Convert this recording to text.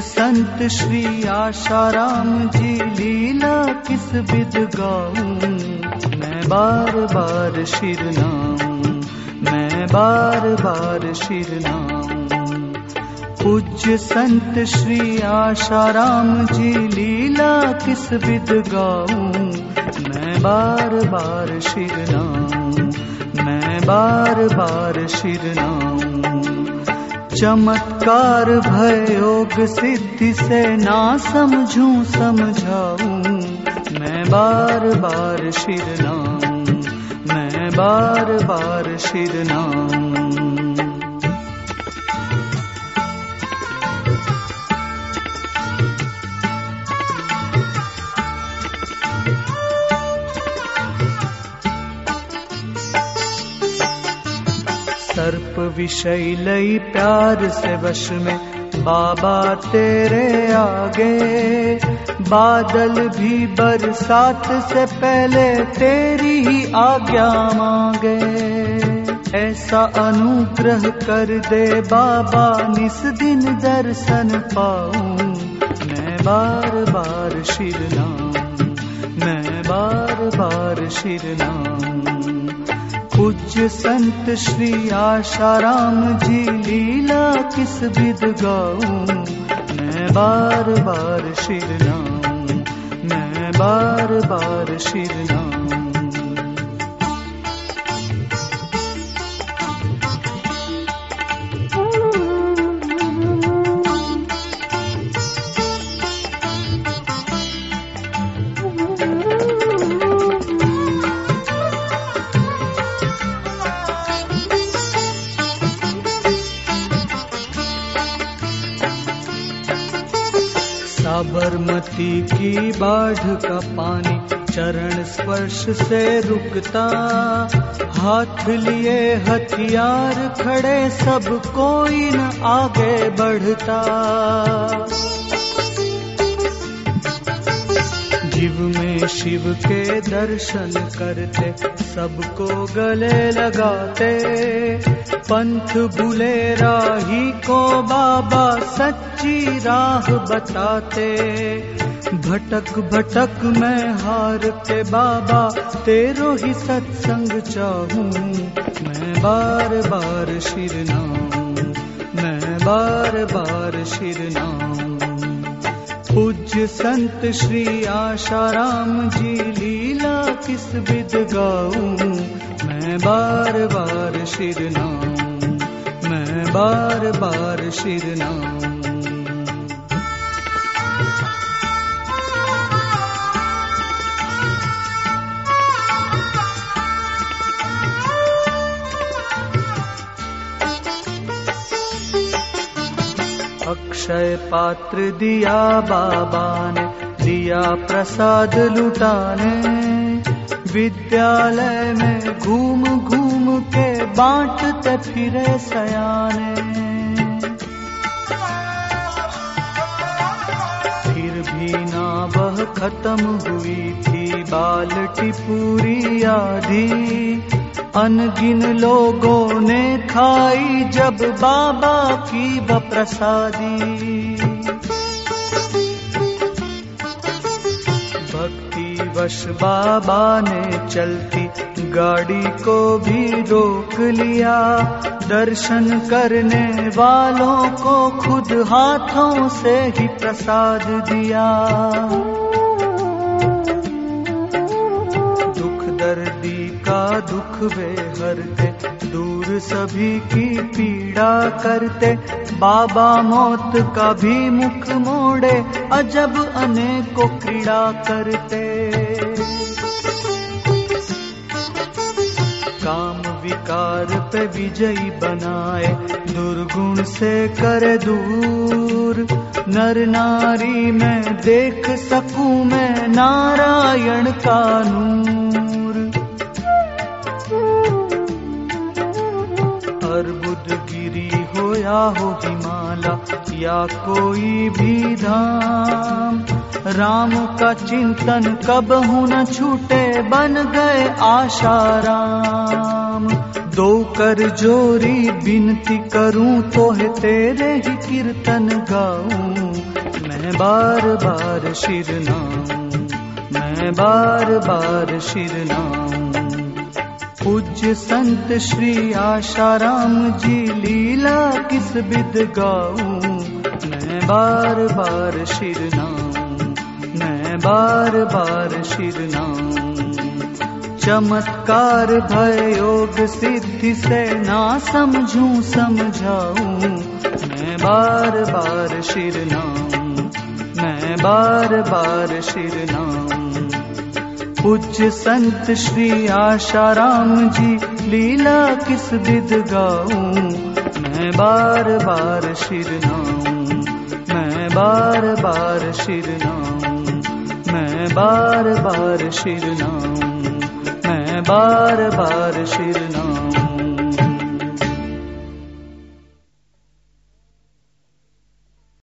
संत श्री आशाराम जी, लीला किस विद गाऊं? मैं बार बार शिरनाऊं मैं बार बार शिरनाऊं पूज्य संत श्री आशाराम जी, लीला किस विद गाऊं? मैं बार बार शिरनाऊं मैं बार बार शिरनाऊं चमत्कार भयोग सिद्धि से ना समझू, समझाऊ। मैं बार बार शिरनाऊं, मैं बार बार शिरनाऊं। विषय लई प्यार से वश में, बाबा तेरे आगे। बादल भी बरसात से पहले तेरी ही आज्ञा मांगे। ऐसा अनुग्रह कर दे बाबा, निस दिन दर्शन पाऊँ। मैं बार बार शिरनाऊं मैं बार बार शिरनाऊं पूज्य संत श्री आशाराम जी, लीला किस विध गाऊं? मैं बार बार शिरनाऊं, मैं बार बार शिरनाऊं। साबरमती की बाढ़ का पानी चरण स्पर्श से रुकता। हाथ लिए हथियार खड़े, सब कोई न आगे बढ़ता। जीव में शिव के दर्शन करते, सबको गले लगाते। पंथ बुले राही को बाबा सच्ची राह बताते। भटक भटक मैं हार के बाबा, तेरो ही सत्संग चाहूँ। मैं बार बार शिरनाऊं, मैं बार बार शिरनाऊं। पूज्य संत श्री आशाराम जी, लीला किस विद गाऊं? मैं बार बार शिरनाऊं, मैं बार बार शिरनाऊं। अक्षय पात्र दिया बाबा ने, दिया प्रसाद लुटाने। विद्यालय में घूम घूम के बांटते फिरे सयाने। फिर भी ना वह खत्म हुई थी बाल्टी पूरी आधी। अनगिन लोगों ने खाई जब बाबा की व प्रसादी भक्ति वश बाबा ने चलती गाड़ी को भी रोक लिया। दर्शन करने वालों को खुद हाथों से ही प्रसाद दिया। दुख वे हरते, दूर सभी की पीड़ा करते। बाबा मौत का भी मुख मोड़े, अजब अनेकों क्रीड़ा करते। काम विकार पे विजयी बनाए, दुर्गुण से कर दूर। नर नारी में देख सकूँ मैं, नारायण का नूर या हो हिमाला या कोई भी धाम? राम का चिंतन कब हूँ न छूटे? बन गए आशाराम दो कर जोरी बिनती करूँ तो है तेरे ही कीर्तन गाऊं। मैं बार बार शिरनाऊं मैं बार बार शिरनाऊं पूज्य संत श्री आशाराम जी लीला किस विद गाऊं? मैं बार बार शिरनाऊं मैं बार बार शिरनाऊं चमत्कार भय योग सिद्धि से ना समझूं, समझाऊं। मैं बार बार शिरनाऊं मैं बार बार शिरनाऊं पूज्य संत श्री आशाराम जी लीला किस विद गाऊं? मैं बार बार शिरनाऊं मैं बार बार शिरनाऊं मैं बार बार शिरनाऊं मैं बार बार शिरनाऊं